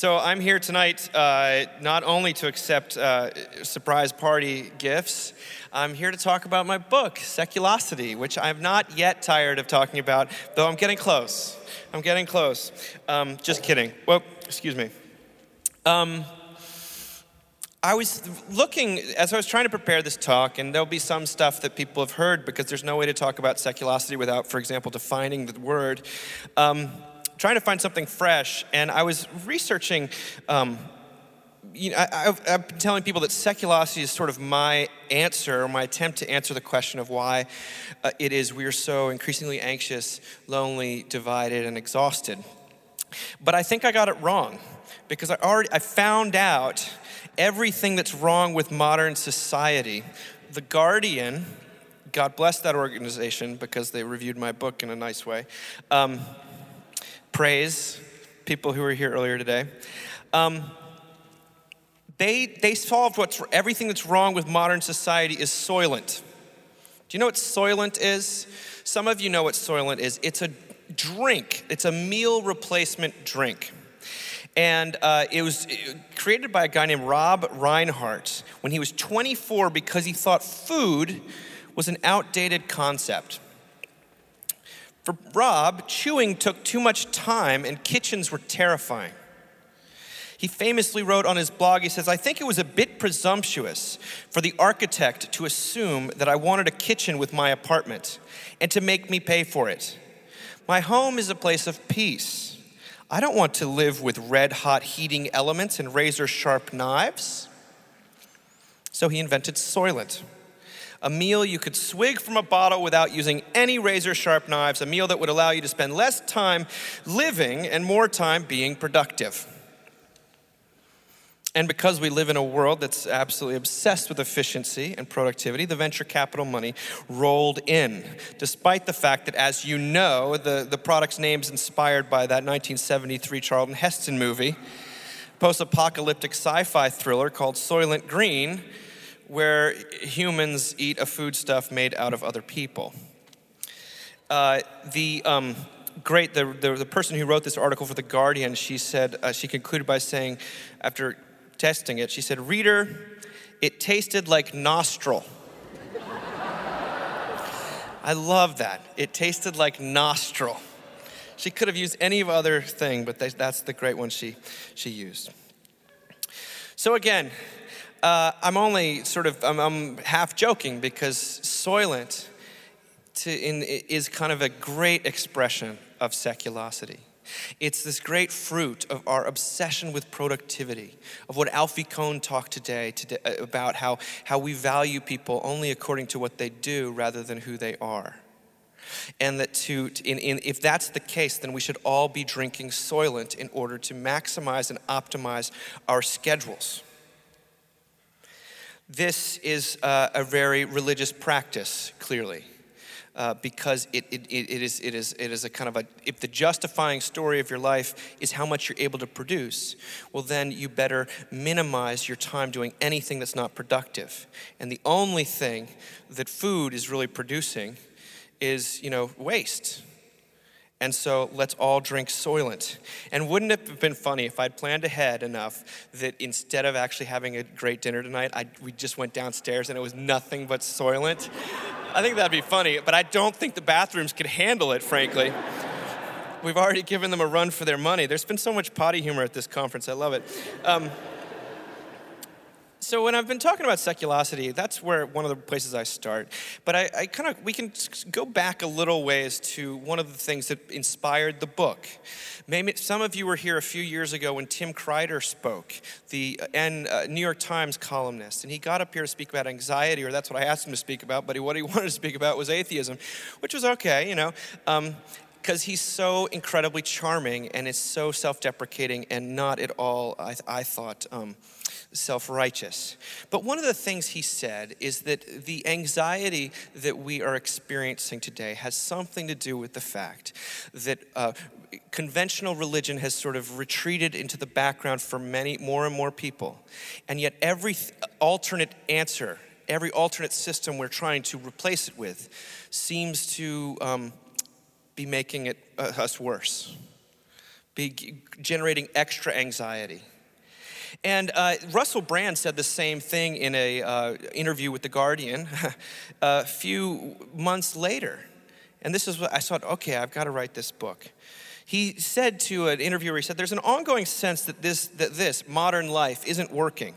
So I'm here tonight uh, not only to accept uh, surprise party gifts, I'm here to talk about my book, Seculosity, which I'm not yet tired of talking about, though I'm getting close. I'm getting close. Um, just kidding. Well, excuse me. Um, I was looking, as I was trying to prepare this talk, and there'll be some stuff that people have heard because there's no way to talk about seculosity without, for example, defining the word. Um, trying to find something fresh, and I was researching. Um, you know, I, have been telling people that seculosity is sort of my answer, or my attempt to answer the question of why uh, it is we are so increasingly anxious, lonely, divided, and exhausted. But I think I got it wrong because I already I found out everything that's wrong with modern society. The Guardian, God bless that organization because they reviewed my book in a nice way. Um, praise people who were here earlier today. Um, they, they solved what's everything that's wrong with modern society is soylent. Do you know what soylent is? Some of you know what soylent is. It's a drink, it's a meal replacement drink. And uh, it was created by a guy named Rob Rhinehart when he was 24 because he thought food was an outdated concept. For Rob, chewing took too much time and kitchens were terrifying. He famously wrote on his blog, he says, I think it was a bit presumptuous for the architect to assume that I wanted a kitchen with my apartment and to make me pay for it. My home is a place of peace. I don't want to live with red hot heating elements and razor sharp knives. So he invented Soylent a meal you could swig from a bottle without using any razor sharp knives, a meal that would allow you to spend less time living and more time being productive. And because we live in a world that's absolutely obsessed with efficiency and productivity, the venture capital money rolled in, despite the fact that, as you know, the, the product's name is inspired by that 1973 Charlton Heston movie, post apocalyptic sci fi thriller called Soylent Green, where humans eat a foodstuff made out of other people. Uh, the um, great, the, the, the, person who wrote this article for The Guardian, she said, uh, she concluded by saying, after testing it, she said, Reader, it tasted like nostril. I love that. It tasted like nostril. She could have used any other thing, but that's the great one she, she used. So, again, uh, I'm only sort of, I'm, I'm half joking because Soylent to, in, is kind of a great expression of seculosity. It's this great fruit of our obsession with productivity, of what Alfie Kohn talked today, today uh, about how, how we value people only according to what they do rather than who they are. And that to, in, in, if that's the case, then we should all be drinking Soylent in order to maximize and optimize our schedules. This is uh, a very religious practice, clearly. Uh, because it, it, it, is, it, is, it is a kind of a, if the justifying story of your life is how much you're able to produce, well, then you better minimize your time doing anything that's not productive. And the only thing that food is really producing is, you know, waste. And so let's all drink Soylent. And wouldn't it have been funny if I'd planned ahead enough that instead of actually having a great dinner tonight, I, we just went downstairs and it was nothing but Soylent? I think that'd be funny, but I don't think the bathrooms could handle it, frankly. We've already given them a run for their money. There's been so much potty humor at this conference. I love it. Um, so when I've been talking about secularity, that's where one of the places I start. But I, I kind of we can go back a little ways to one of the things that inspired the book. Maybe some of you were here a few years ago when Tim Kreider spoke, the and uh, New York Times columnist, and he got up here to speak about anxiety, or that's what I asked him to speak about. But he, what he wanted to speak about was atheism, which was okay, you know. Um, because he's so incredibly charming and is so self deprecating and not at all, I, I thought, um, self righteous. But one of the things he said is that the anxiety that we are experiencing today has something to do with the fact that uh, conventional religion has sort of retreated into the background for many more and more people. And yet, every th- alternate answer, every alternate system we're trying to replace it with, seems to um, be making it uh, us worse be generating extra anxiety. And uh, Russell Brand said the same thing in an uh, interview with The Guardian a few months later. And this is what I thought, okay, I've got to write this book. He said to an interviewer, he said, There's an ongoing sense that this, that this modern life isn't working.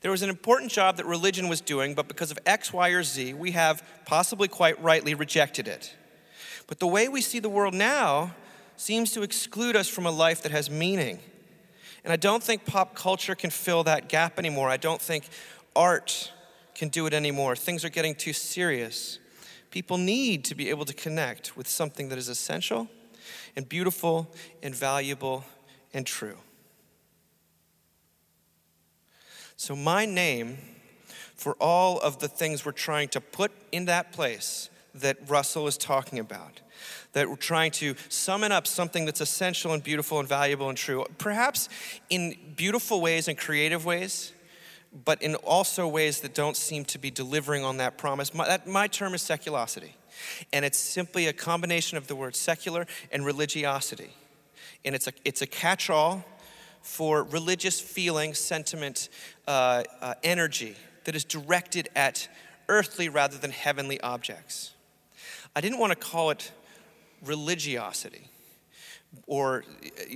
There was an important job that religion was doing, but because of X, Y, or Z, we have possibly quite rightly rejected it. But the way we see the world now seems to exclude us from a life that has meaning. And I don't think pop culture can fill that gap anymore. I don't think art can do it anymore. Things are getting too serious. People need to be able to connect with something that is essential and beautiful and valuable and true. So, my name for all of the things we're trying to put in that place that Russell is talking about that we're trying to summon up something that's essential and beautiful and valuable and true, perhaps in beautiful ways and creative ways, but in also ways that don't seem to be delivering on that promise. My, that, my term is seculosity, and it's simply a combination of the word secular and religiosity. And it's a, it's a catch all for religious feeling, sentiment, uh, uh, energy that is directed at earthly rather than heavenly objects. I didn't want to call it religiosity or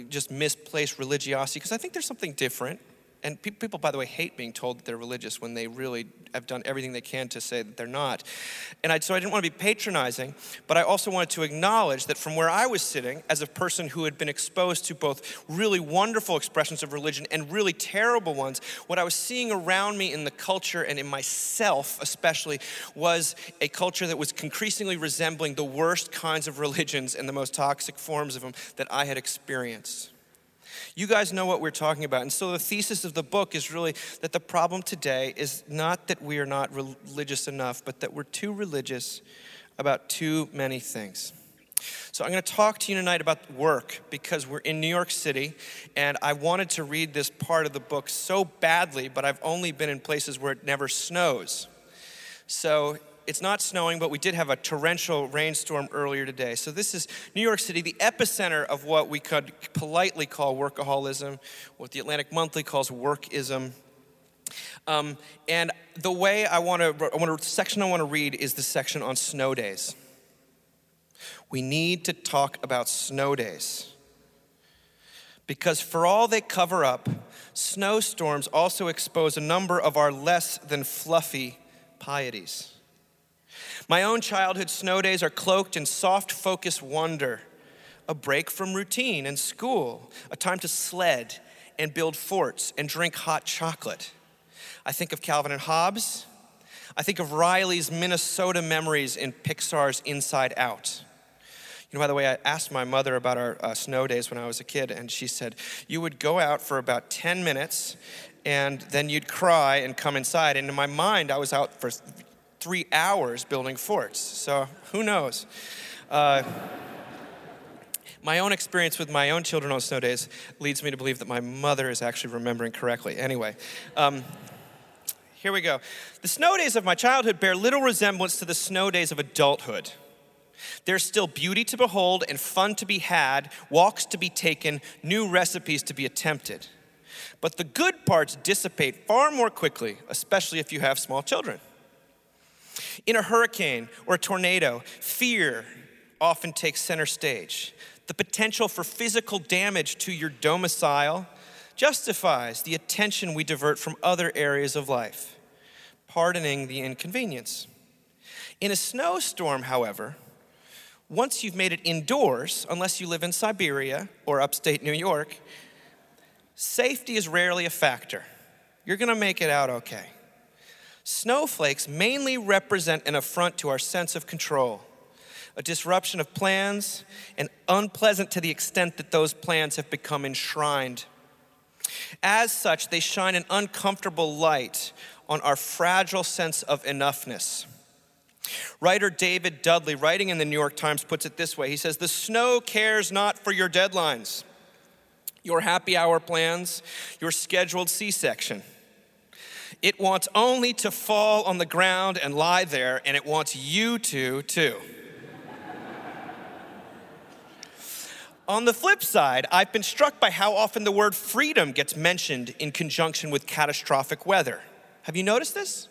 just misplaced religiosity because I think there's something different and people, by the way, hate being told that they're religious when they really have done everything they can to say that they're not. And I, so I didn't want to be patronizing, but I also wanted to acknowledge that from where I was sitting, as a person who had been exposed to both really wonderful expressions of religion and really terrible ones, what I was seeing around me in the culture and in myself, especially, was a culture that was increasingly resembling the worst kinds of religions and the most toxic forms of them that I had experienced. You guys know what we're talking about. And so the thesis of the book is really that the problem today is not that we are not religious enough, but that we're too religious about too many things. So, I'm going to talk to you tonight about work because we're in New York City and I wanted to read this part of the book so badly, but I've only been in places where it never snows. So, it's not snowing, but we did have a torrential rainstorm earlier today. So, this is New York City, the epicenter of what we could politely call workaholism, what the Atlantic Monthly calls workism. Um, and the way I want to, to, section I want to read is the section on snow days. We need to talk about snow days. Because for all they cover up, snowstorms also expose a number of our less than fluffy pieties. My own childhood snow days are cloaked in soft, focused wonder, a break from routine and school, a time to sled and build forts and drink hot chocolate. I think of Calvin and Hobbes. I think of Riley's Minnesota memories in Pixar's Inside Out. You know, by the way, I asked my mother about our uh, snow days when I was a kid, and she said, You would go out for about 10 minutes, and then you'd cry and come inside. And in my mind, I was out for three hours building forts. So who knows? Uh, my own experience with my own children on snow days leads me to believe that my mother is actually remembering correctly. Anyway, um, here we go. The snow days of my childhood bear little resemblance to the snow days of adulthood. There's still beauty to behold and fun to be had, walks to be taken, new recipes to be attempted. But the good parts dissipate far more quickly, especially if you have small children. In a hurricane or a tornado, fear often takes center stage. The potential for physical damage to your domicile justifies the attention we divert from other areas of life, pardoning the inconvenience. In a snowstorm, however, once you've made it indoors, unless you live in Siberia or upstate New York, safety is rarely a factor. You're gonna make it out okay. Snowflakes mainly represent an affront to our sense of control, a disruption of plans, and unpleasant to the extent that those plans have become enshrined. As such, they shine an uncomfortable light on our fragile sense of enoughness. Writer David Dudley, writing in the New York Times, puts it this way He says, The snow cares not for your deadlines, your happy hour plans, your scheduled C section. It wants only to fall on the ground and lie there, and it wants you to, too. On the flip side, I've been struck by how often the word freedom gets mentioned in conjunction with catastrophic weather. Have you noticed this?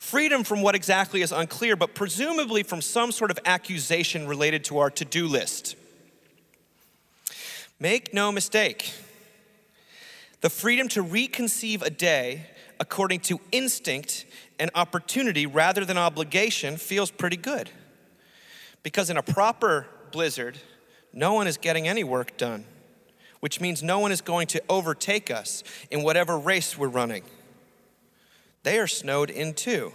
Freedom from what exactly is unclear, but presumably from some sort of accusation related to our to do list. Make no mistake, the freedom to reconceive a day according to instinct and opportunity rather than obligation feels pretty good. Because in a proper blizzard, no one is getting any work done, which means no one is going to overtake us in whatever race we're running. They are snowed in too.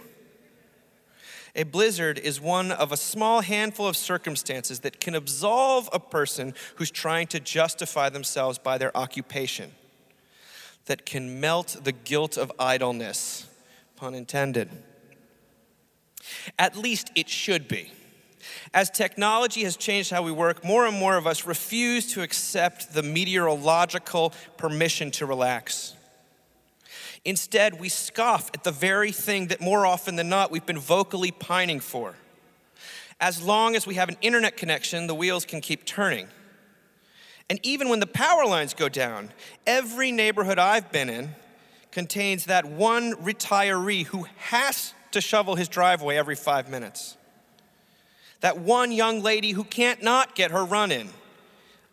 A blizzard is one of a small handful of circumstances that can absolve a person who's trying to justify themselves by their occupation, that can melt the guilt of idleness, pun intended. At least it should be. As technology has changed how we work, more and more of us refuse to accept the meteorological permission to relax. Instead, we scoff at the very thing that more often than not we've been vocally pining for. As long as we have an internet connection, the wheels can keep turning. And even when the power lines go down, every neighborhood I've been in contains that one retiree who has to shovel his driveway every five minutes. That one young lady who can't not get her run in,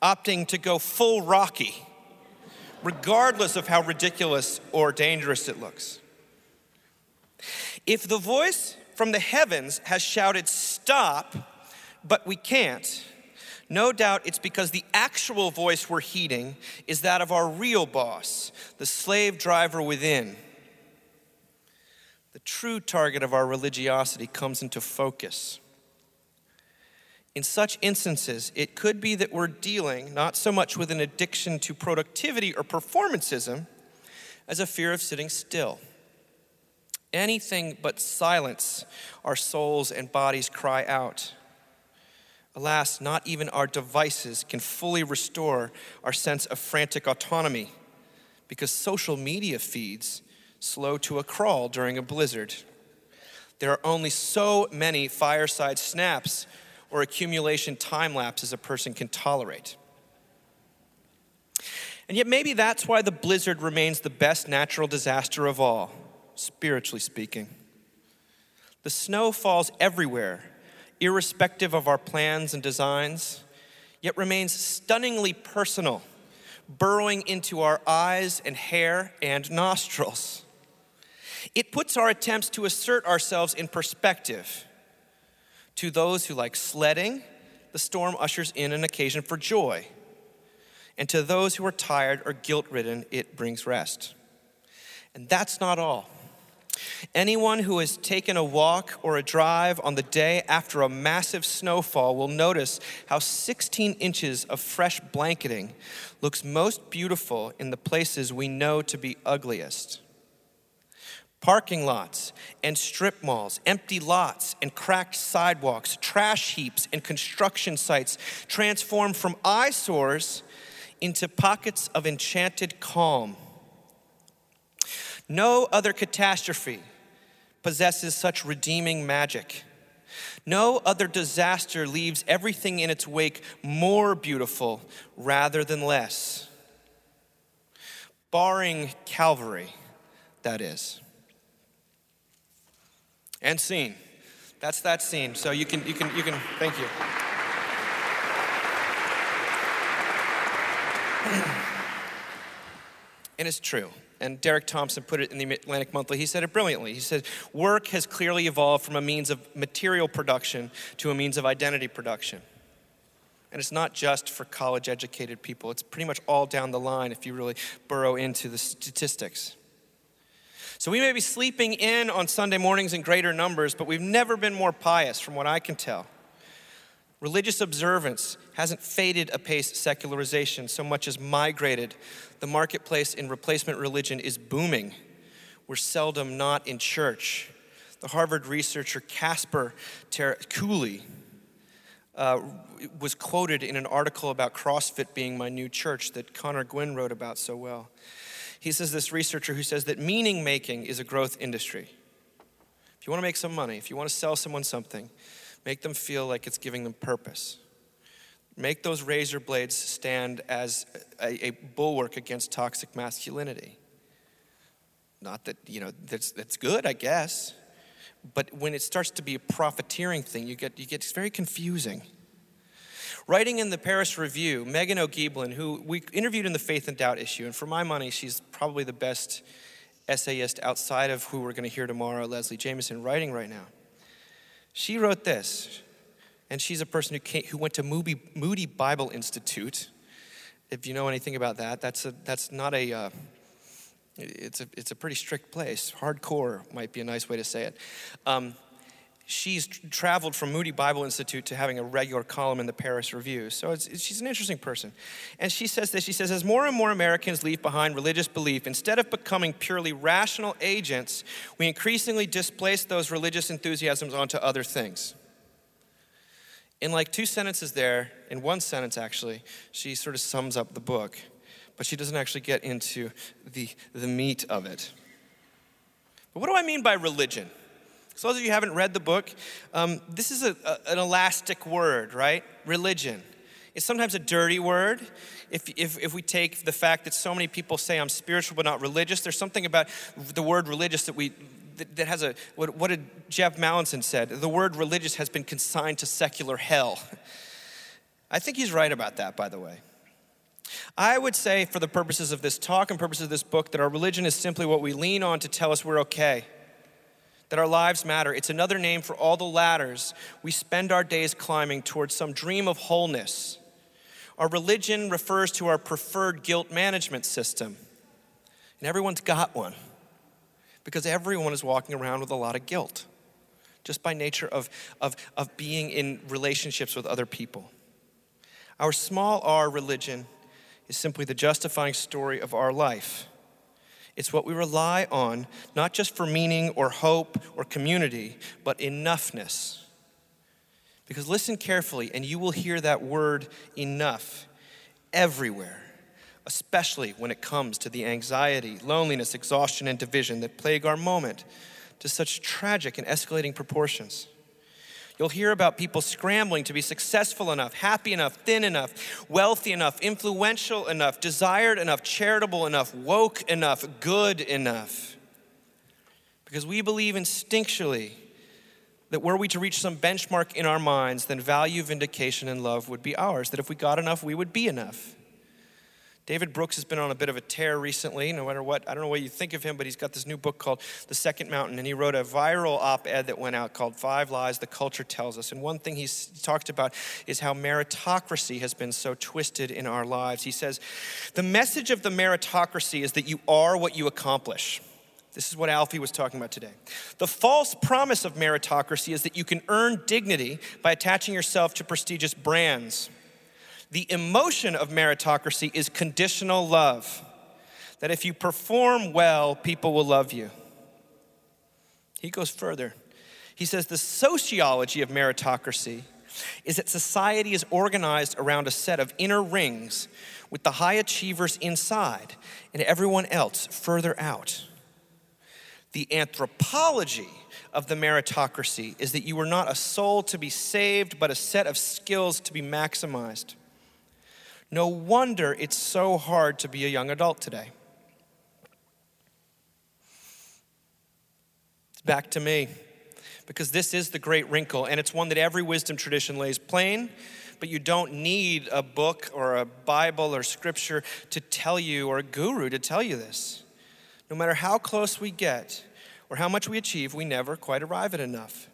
opting to go full Rocky regardless of how ridiculous or dangerous it looks. If the voice from the heavens has shouted, Stop, but we can't, no doubt it's because the actual voice we're heeding is that of our real boss, the slave driver within. The true target of our religiosity comes into focus. In such instances, it could be that we're dealing not so much with an addiction to productivity or performanceism as a fear of sitting still. Anything but silence our souls and bodies cry out. Alas, not even our devices can fully restore our sense of frantic autonomy because social media feeds slow to a crawl during a blizzard. There are only so many fireside snaps or accumulation time lapses a person can tolerate. And yet, maybe that's why the blizzard remains the best natural disaster of all, spiritually speaking. The snow falls everywhere, irrespective of our plans and designs, yet remains stunningly personal, burrowing into our eyes and hair and nostrils. It puts our attempts to assert ourselves in perspective to those who like sledding, the storm ushers in an occasion for joy. And to those who are tired or guilt ridden, it brings rest. And that's not all. Anyone who has taken a walk or a drive on the day after a massive snowfall will notice how 16 inches of fresh blanketing looks most beautiful in the places we know to be ugliest parking lots and strip malls, empty lots and cracked sidewalks, trash heaps and construction sites transform from eyesores into pockets of enchanted calm. No other catastrophe possesses such redeeming magic. No other disaster leaves everything in its wake more beautiful rather than less. Barring Calvary, that is and scene. That's that scene. So you can, you can, you can, thank you. and it's true. And Derek Thompson put it in the Atlantic Monthly. He said it brilliantly. He said, Work has clearly evolved from a means of material production to a means of identity production. And it's not just for college educated people, it's pretty much all down the line if you really burrow into the statistics. So we may be sleeping in on Sunday mornings in greater numbers, but we've never been more pious, from what I can tell. Religious observance hasn't faded apace secularization so much as migrated. The marketplace in replacement religion is booming. We're seldom not in church. The Harvard researcher Casper Ter- Kuile uh, was quoted in an article about CrossFit being my new church that Connor Gwin wrote about so well. He says, this researcher who says that meaning making is a growth industry. If you want to make some money, if you want to sell someone something, make them feel like it's giving them purpose. make those razor blades stand as a, a bulwark against toxic masculinity. Not that, you know, that's, that's good, I guess. But when it starts to be a profiteering thing, you get, you get it's very confusing. Writing in the Paris Review, Meghan O'Gieblin, who we interviewed in the Faith and Doubt issue, and for my money, she's probably the best essayist outside of who we're going to hear tomorrow, Leslie Jamison, writing right now. She wrote this, and she's a person who, came, who went to Moody, Moody Bible Institute. If you know anything about that, that's, a, that's not a, uh, it's, a, it's a pretty strict place. Hardcore might be a nice way to say it. Um, she's traveled from Moody Bible Institute to having a regular column in the Paris Review. So it's, she's an interesting person. And she says this she says, as more and more Americans leave behind religious belief, instead of becoming purely rational agents, we increasingly displace those religious enthusiasms onto other things. In like two sentences there, in one sentence actually, she sort of sums up the book, but she doesn't actually get into the, the meat of it. But what do I mean by religion? So, those of you haven't read the book, um, this is a, a, an elastic word, right? Religion. It's sometimes a dirty word. If, if, if we take the fact that so many people say I'm spiritual but not religious, there's something about the word religious that we that, that has a what, what did Jeff Mallinson said? The word religious has been consigned to secular hell. I think he's right about that, by the way. I would say, for the purposes of this talk and purposes of this book, that our religion is simply what we lean on to tell us we're okay that our lives matter. It's another name for all the ladders we spend our days climbing towards some dream of wholeness. Our religion refers to our preferred guilt management system. And everyone's got one because everyone is walking around with a lot of guilt just by nature of, of, of being in relationships with other people. Our small r religion is simply the justifying story of our life. It's what we rely on, not just for meaning or hope or community, but enoughness. Because listen carefully, and you will hear that word enough everywhere, especially when it comes to the anxiety, loneliness, exhaustion, and division that plague our moment to such tragic and escalating proportions. You'll hear about people scrambling to be successful enough, happy enough, thin enough, wealthy enough, influential enough, desired enough, charitable enough, woke enough, good enough. Because we believe instinctually that were we to reach some benchmark in our minds, then value, vindication, and love would be ours. That if we got enough, we would be enough. David Brooks has been on a bit of a tear recently, no matter what. I don't know what you think of him, but he's got this new book called The Second Mountain, and he wrote a viral op ed that went out called Five Lies the Culture Tells Us. And one thing he's talked about is how meritocracy has been so twisted in our lives. He says, The message of the meritocracy is that you are what you accomplish. This is what Alfie was talking about today. The false promise of meritocracy is that you can earn dignity by attaching yourself to prestigious brands. The emotion of meritocracy is conditional love, that if you perform well, people will love you. He goes further. He says the sociology of meritocracy is that society is organized around a set of inner rings with the high achievers inside and everyone else further out. The anthropology of the meritocracy is that you are not a soul to be saved, but a set of skills to be maximized. No wonder it's so hard to be a young adult today. It's back to me because this is the great wrinkle, and it's one that every wisdom tradition lays plain. But you don't need a book or a Bible or scripture to tell you, or a guru to tell you this. No matter how close we get or how much we achieve, we never quite arrive at enough,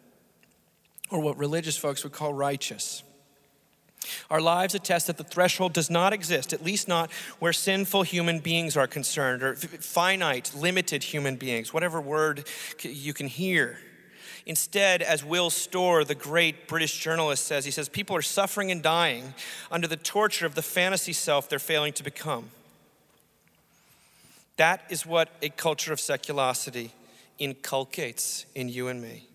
or what religious folks would call righteous. Our lives attest that the threshold does not exist, at least not where sinful human beings are concerned, or finite, limited human beings, whatever word you can hear. Instead, as Will Storr, the great British journalist, says, he says, people are suffering and dying under the torture of the fantasy self they're failing to become. That is what a culture of seculosity inculcates in you and me.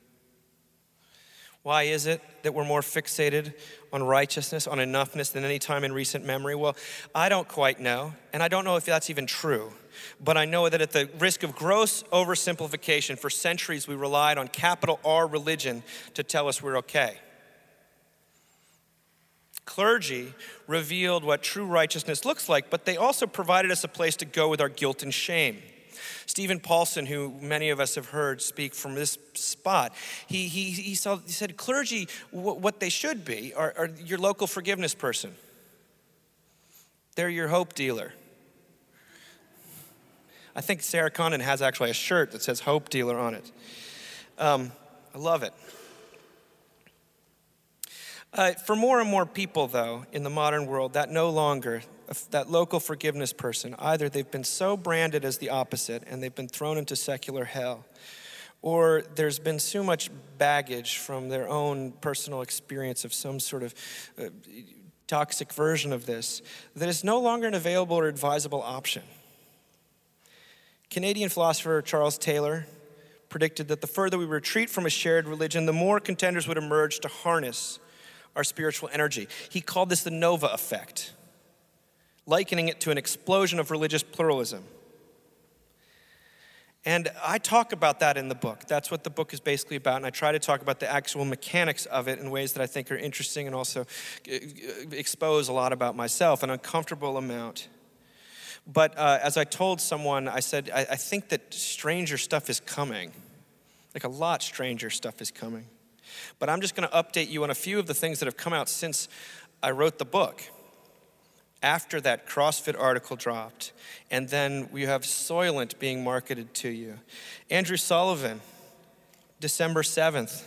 Why is it that we're more fixated on righteousness, on enoughness than any time in recent memory? Well, I don't quite know, and I don't know if that's even true. But I know that at the risk of gross oversimplification, for centuries we relied on capital R religion to tell us we're okay. Clergy revealed what true righteousness looks like, but they also provided us a place to go with our guilt and shame. Steven Paulson, who many of us have heard speak from this spot, he, he, he, saw, he said, Clergy, what they should be, are, are your local forgiveness person. They're your hope dealer. I think Sarah Condon has actually a shirt that says hope dealer on it. Um, I love it. Uh, for more and more people, though, in the modern world, that no longer, that local forgiveness person, either they've been so branded as the opposite and they've been thrown into secular hell, or there's been so much baggage from their own personal experience of some sort of uh, toxic version of this that it's no longer an available or advisable option. Canadian philosopher Charles Taylor predicted that the further we retreat from a shared religion, the more contenders would emerge to harness our spiritual energy. He called this the Nova effect, likening it to an explosion of religious pluralism. And I talk about that in the book. That's what the book is basically about. And I try to talk about the actual mechanics of it in ways that I think are interesting and also uh, expose a lot about myself, an uncomfortable amount. But uh, as I told someone, I said, I, I think that stranger stuff is coming. Like a lot stranger stuff is coming. But I'm just going to update you on a few of the things that have come out since I wrote the book. After that CrossFit article dropped, and then we have Soylent being marketed to you. Andrew Sullivan, December 7th,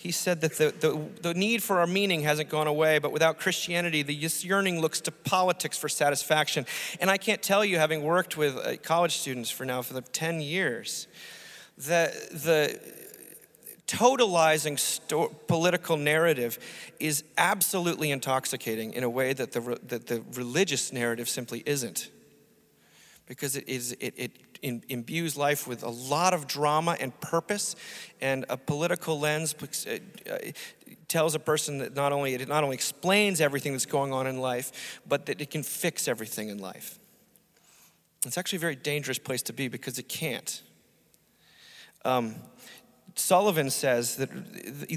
he said that the, the, the, need for our meaning hasn't gone away, but without Christianity, the yearning looks to politics for satisfaction. And I can't tell you, having worked with uh, college students for now for the 10 years, that the totalizing sto- political narrative is absolutely intoxicating in a way that the, re- that the religious narrative simply isn't. Because it, is, it, it in, imbues life with a lot of drama and purpose, and a political lens uh, tells a person that not only it not only explains everything that's going on in life, but that it can fix everything in life. It's actually a very dangerous place to be because it can't. Um, Sullivan says that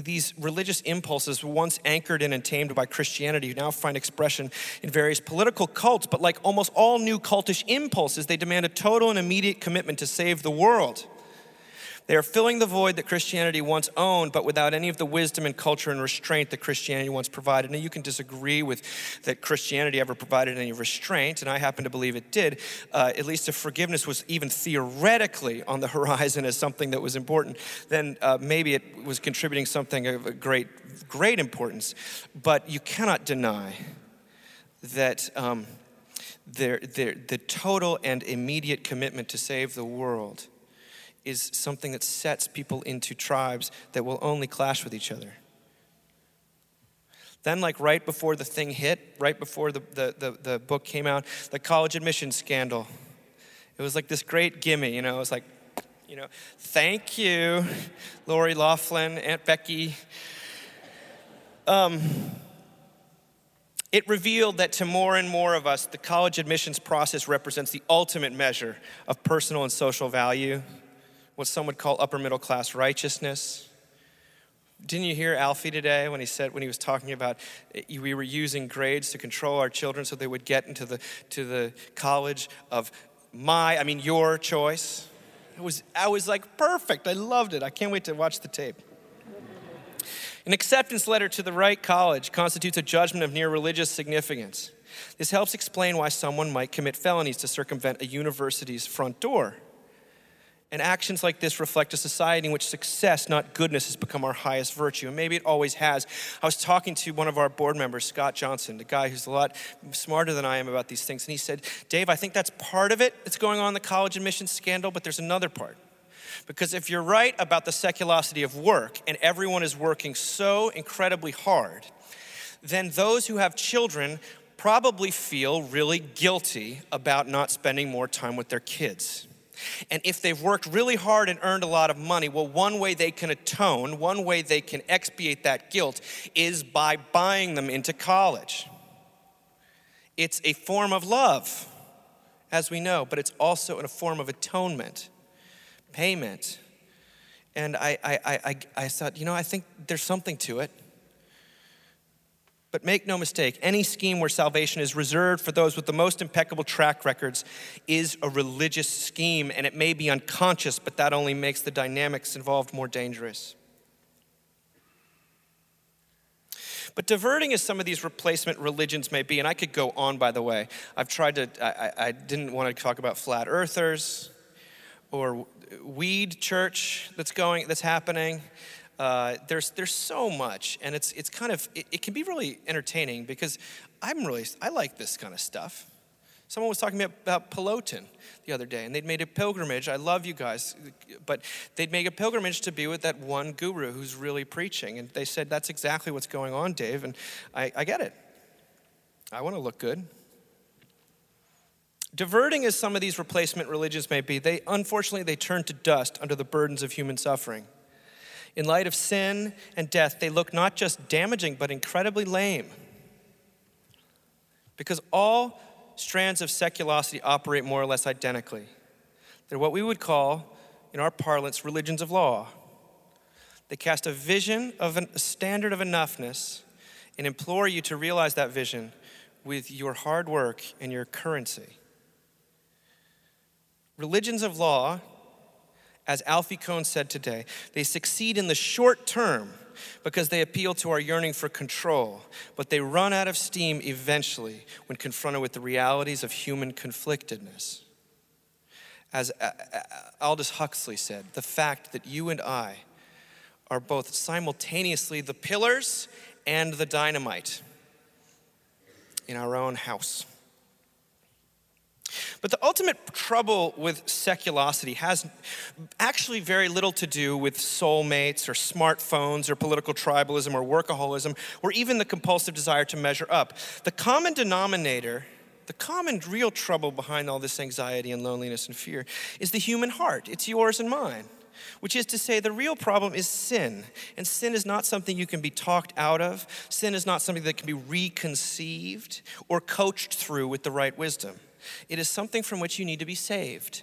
these religious impulses, once anchored and tamed by Christianity, now find expression in various political cults. But like almost all new cultish impulses, they demand a total and immediate commitment to save the world. They are filling the void that Christianity once owned, but without any of the wisdom and culture and restraint that Christianity once provided. Now, you can disagree with that Christianity ever provided any restraint, and I happen to believe it did. Uh, at least if forgiveness was even theoretically on the horizon as something that was important, then uh, maybe it was contributing something of great, great importance. But you cannot deny that. Um, their, their, the total and immediate commitment to save the world is something that sets people into tribes that will only clash with each other. Then, like right before the thing hit, right before the, the, the, the book came out, the college admissions scandal. It was like this great gimme, you know, it was like, you know, thank you, Lori Loughlin, Aunt Becky. Um, it revealed that to more and more of us, the college admissions process represents the ultimate measure of personal and social value what some would call upper middle class righteousness. Didn't you hear Alfie today when he said, when he was talking about eh, we were using grades to control our children so they would get into the, to the college of my, I mean, your choice? It was, I was like, perfect. I loved it. I can't wait to watch the tape. An acceptance letter to the right college constitutes a judgment of near religious significance. This helps explain why someone might commit felonies to circumvent a university's front door. And actions like this reflect a society in which success, not goodness, has become our highest virtue. And maybe it always has. I was talking to one of our board members, Scott Johnson, the guy who's a lot smarter than I am about these things. And he said, Dave, I think that's part of it that's going on in the college admissions scandal, but there's another part. Because if you're right about the seculosity of work and everyone is working so incredibly hard, then those who have children probably feel really guilty about not spending more time with their kids. And if they've worked really hard and earned a lot of money, well, one way they can atone, one way they can expiate that guilt is by buying them into college. It's a form of love, as we know, but it's also in a form of atonement, payment. And I, I, I, I thought, you know, I think there's something to it. But make no mistake, any scheme where salvation is reserved for those with the most impeccable track records is a religious scheme, and it may be unconscious, but that only makes the dynamics involved more dangerous. But diverting as some of these replacement religions may be, and I could go on by the way, I've tried to, I, I didn't want to talk about flat earthers or weed church that's going, that's happening. Uh, there's there's so much, and it's it's kind of it, it, can be really entertaining because I'm really I like this kind of stuff. Someone was talking about Peloton the other day, and they'd made a pilgrimage. I love you guys, but they'd make a pilgrimage to be with that one guru who's really preaching, and they said that's exactly what's going on, Dave, and I, I get it. I want to look good. Diverting as some of these replacement religions may be, they unfortunately they turn to dust under the burdens of human suffering. In light of sin and death, they look not just damaging, but incredibly lame. Because all strands of seculosity operate more or less identically. They're what we would call, in our parlance, religions of law. They cast a vision of a standard of enoughness and implore you to realize that vision with your hard work and your currency. Religions of law as Alfie Kohn said today, they succeed in the short term because they appeal to our yearning for control, but they run out of steam eventually when confronted with the realities of human conflictedness. As uh, uh, Aldous Huxley said, the fact that you and I are both simultaneously the pillars and the dynamite in our own house. But the ultimate trouble with seculosity has actually very little to do with soulmates or smartphones or political tribalism or workaholism or even the compulsive desire to measure up. The common denominator, the common real trouble behind all this anxiety and loneliness and fear is the human heart. It's yours and mine which is to say, the real problem is sin. And sin is not something you can be talked out of, sin is not something that can be reconceived or coached through with the right wisdom. It is something from which you need to be saved,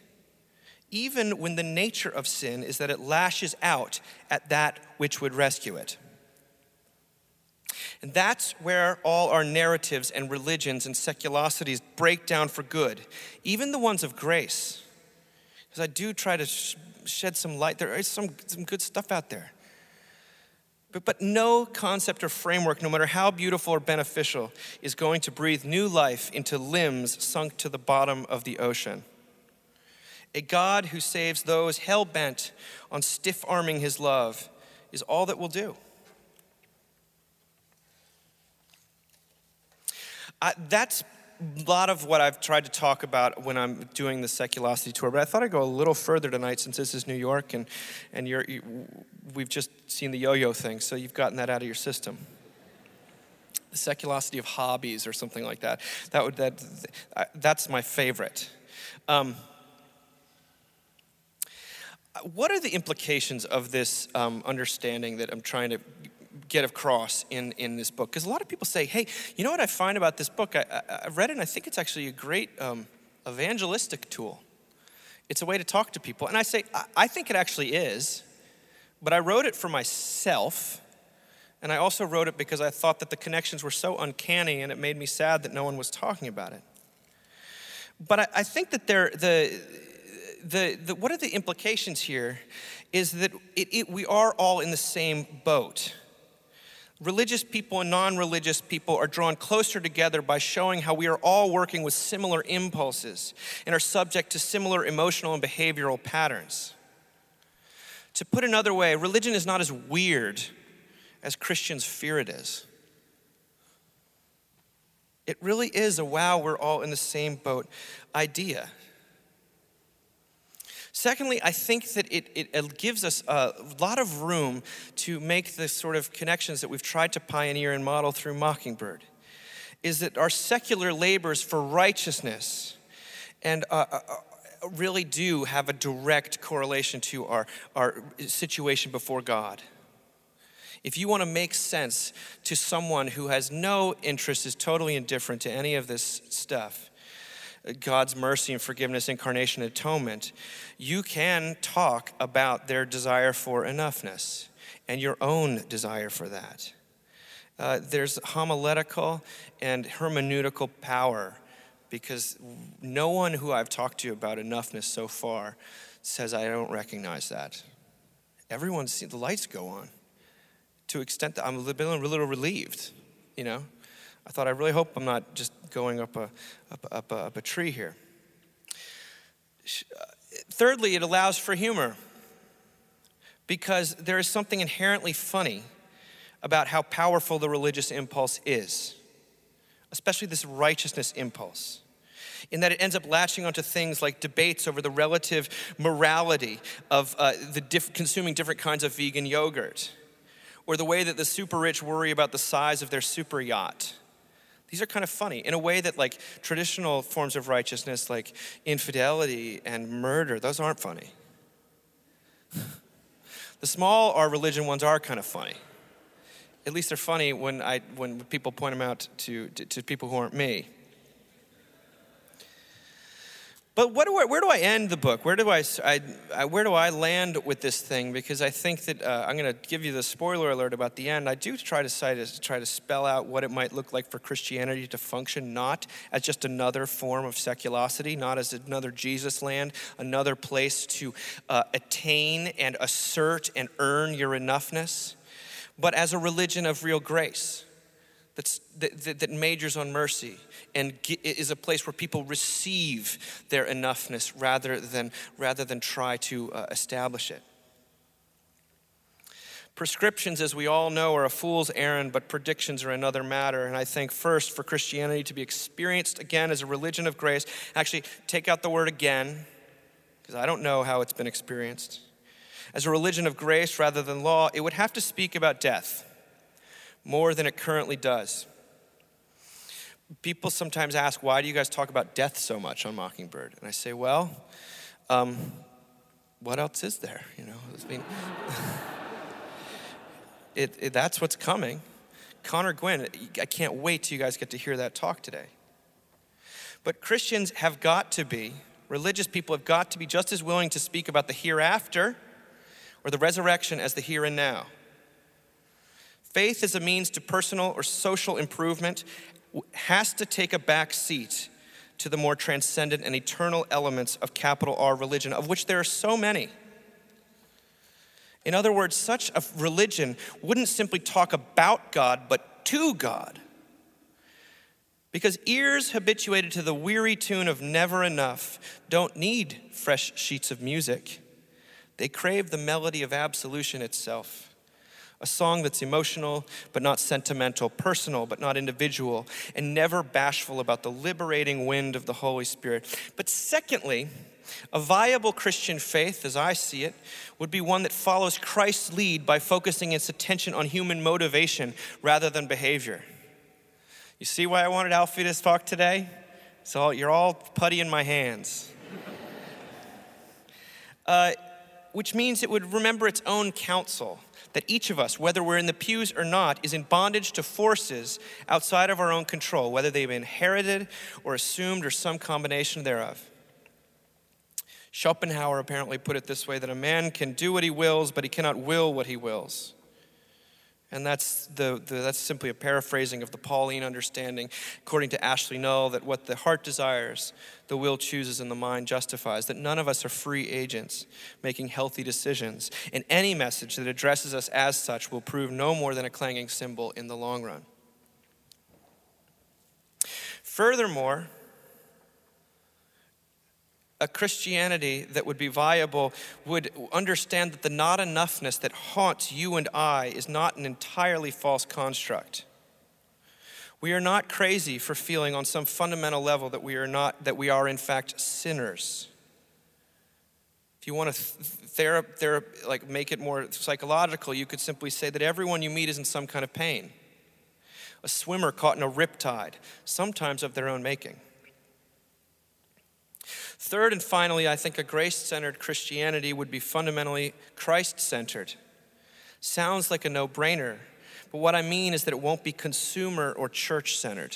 even when the nature of sin is that it lashes out at that which would rescue it. And that's where all our narratives and religions and seculosities break down for good, even the ones of grace. Because I do try to shed some light. There is some, some good stuff out there. But, but no concept or framework, no matter how beautiful or beneficial, is going to breathe new life into limbs sunk to the bottom of the ocean. A God who saves those hell bent on stiff arming his love is all that will do. That's a lot of what I've tried to talk about when I'm doing the Seculosity tour, but I thought I'd go a little further tonight since this is New York and, and you're, you, we've just seen the yo yo thing, so you've gotten that out of your system. The seculosity of hobbies or something like that. That would, that, that's my favorite. Um, what are the implications of this um, understanding that I'm trying to get across in, in this book. Because a lot of people say, hey, you know what I find about this book? I, I, I read it and I think it's actually a great um, evangelistic tool. It's a way to talk to people. And I say, I, I think it actually is, but I wrote it for myself. And I also wrote it because I thought that the connections were so uncanny and it made me sad that no one was talking about it. But I, I think that there, the, the, the, what are the implications here is that it, it, we are all in the same boat religious people and non religious people are drawn closer together by showing how we are all working with similar impulses and are subject to similar emotional and behavioral patterns. To put another way, religion is not as weird as Christians fear it is. It really is a wow, we're all in the same boat idea. Secondly, I think that it, it, gives us a lot of room to make the sort of connections that we've tried to pioneer and model through Mockingbird. Is that our secular labors for righteousness and uh, uh, uh, really do have a direct correlation to our, our situation before God. If you want to make sense to someone who has no interest, is totally indifferent to any of this stuff, God's mercy and forgiveness, incarnation, atonement, you can talk about their desire for enoughness and your own desire for that. uh, there's homiletical and hermeneutical power because no one who I've talked to about enoughness so far says, I don't recognize that. Everyone's seen the lights go on to extent that I'm a little, a little relieved, you know. I thought, I really hope I'm not just going up a, up, up, up a tree here. Uh, thirdly, it allows for humor because there is something inherently funny about how powerful the religious impulse is, especially this righteousness impulse in that it ends up latching onto things like debates over the relative morality of uh, the diff- consuming different kinds of vegan yogurt, or the way that the super rich worry about the size of their super yacht. These are kind of funny in a way that, like, traditional forms of righteousness, like infidelity and murder, those aren't funny. the small R religion ones are kind of funny. At least they're funny when, I, when people point them out to, to, to people who aren't me. But do I, where do I end the book? Where do I, I, where do I land with this thing? Because I think that uh, I'm going to give you the spoiler alert about the end. I do try to, to try to spell out what it might look like for Christianity to function not as just another form of seculosity, not as another Jesus land, another place to uh, attain and assert and earn your enoughness, but as a religion of real grace that's, that, that, majors on mercy and is a place where people receive their enoughness rather than, rather than try to uh, establish it. Prescriptions, as we all know, are a fool's errand, but predictions are another matter. And I think, first, for Christianity to be experienced again as a religion of grace, actually take out the word again, because I don't know how it's been experienced. As a religion of grace rather than law, it would have to speak about death more than it currently does people sometimes ask, why do you guys talk about death so much on Mockingbird? And I say, well, um, what else is there? You know, I mean, it, it, that's what's coming. Connor Gwin, I can't wait till you guys get to hear that talk today. But Christians have got to be, religious people have got to be just as willing to speak about the hereafter or the resurrection as the here and now. Faith as a means to personal or social improvement has to take a back seat to the more transcendent and eternal elements of capital R religion, of which there are so many. In other words, such a religion wouldn't simply talk about God, but to God. Because ears habituated to the weary tune of never enough don't need fresh sheets of music. They crave the melody of absolution itself a song that's emotional but not sentimental, personal but not individual, and never bashful about the liberating wind of the Holy Spirit. But secondly, a viable Christian faith, as I see it, would be one that follows Christ's lead by focusing its attention on human motivation rather than behavior. You see why I wanted Alfie to talk today? So you're all putty in my hands. Uh, which means it would remember its own counsel that each of us, whether we're in the pews or not, is in bondage to forces outside of our own control, whether they've been inherited or assumed or some combination thereof. Schopenhauer apparently put it this way that a man can do what he wills, but he cannot will what he wills. And that's, the, the, that's simply a paraphrasing of the Pauline understanding, according to Ashley Null, that what the heart desires, the will chooses, and the mind justifies. That none of us are free agents making healthy decisions. And any message that addresses us as such will prove no more than a clanging cymbal in the long run. Furthermore, a Christianity that would be viable would understand that the not enoughness that haunts you and I is not an entirely false construct. We are not crazy for feeling on some fundamental level that we are not that we are in fact sinners. If you want to therap, therap, like make it more psychological, you could simply say that everyone you meet is in some kind of pain. A swimmer caught in a riptide, sometimes of their own making. Third and finally, I think a grace centered Christianity would be fundamentally Christ centered. Sounds like a no brainer, but what I mean is that it won't be consumer or church centered.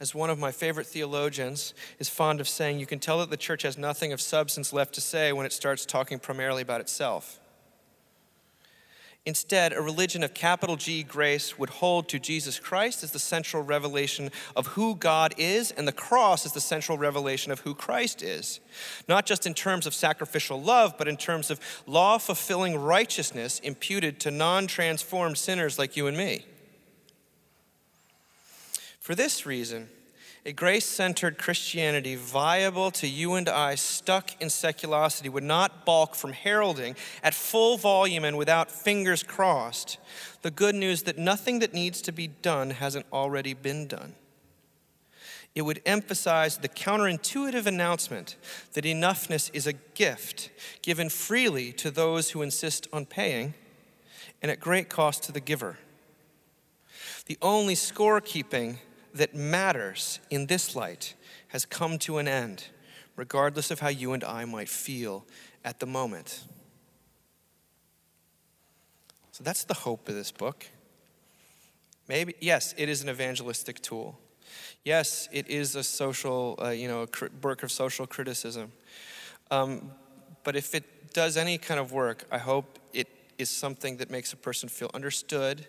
As one of my favorite theologians is fond of saying, you can tell that the church has nothing of substance left to say when it starts talking primarily about itself. Instead, a religion of capital G grace would hold to Jesus Christ as the central revelation of who God is, and the cross as the central revelation of who Christ is. Not just in terms of sacrificial love, but in terms of law fulfilling righteousness imputed to non transformed sinners like you and me. For this reason, a grace centered Christianity viable to you and I stuck in seculosity would not balk from heralding at full volume and without fingers crossed the good news that nothing that needs to be done hasn't already been done. It would emphasize the counterintuitive announcement that enoughness is a gift given freely to those who insist on paying and at great cost to the giver. The only scorekeeping that matters in this light has come to an end, regardless of how you and I might feel at the moment. So that's the hope of this book. Maybe, yes, it is an evangelistic tool. Yes, it is a social, uh, you know, a work of social criticism. Um, but if it does any kind of work, I hope it is something that makes a person feel understood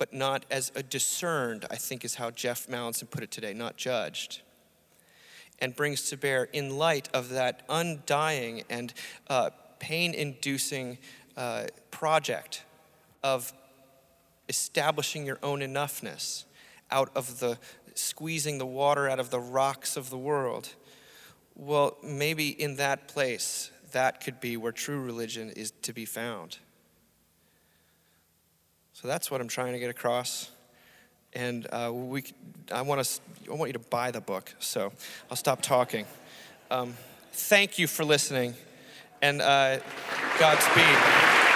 but not as a discerned, I think is how Jeff Mallinson put it today, not judged. And brings to bear, in light of that undying and uh, pain inducing uh, project of establishing your own enoughness out of the squeezing the water out of the rocks of the world. Well, maybe in that place, that could be where true religion is to be found. So that's what I'm trying to get across. And uh, we, I, want to, I want you to buy the book. So I'll stop talking. Um, thank you for listening. And uh, Godspeed.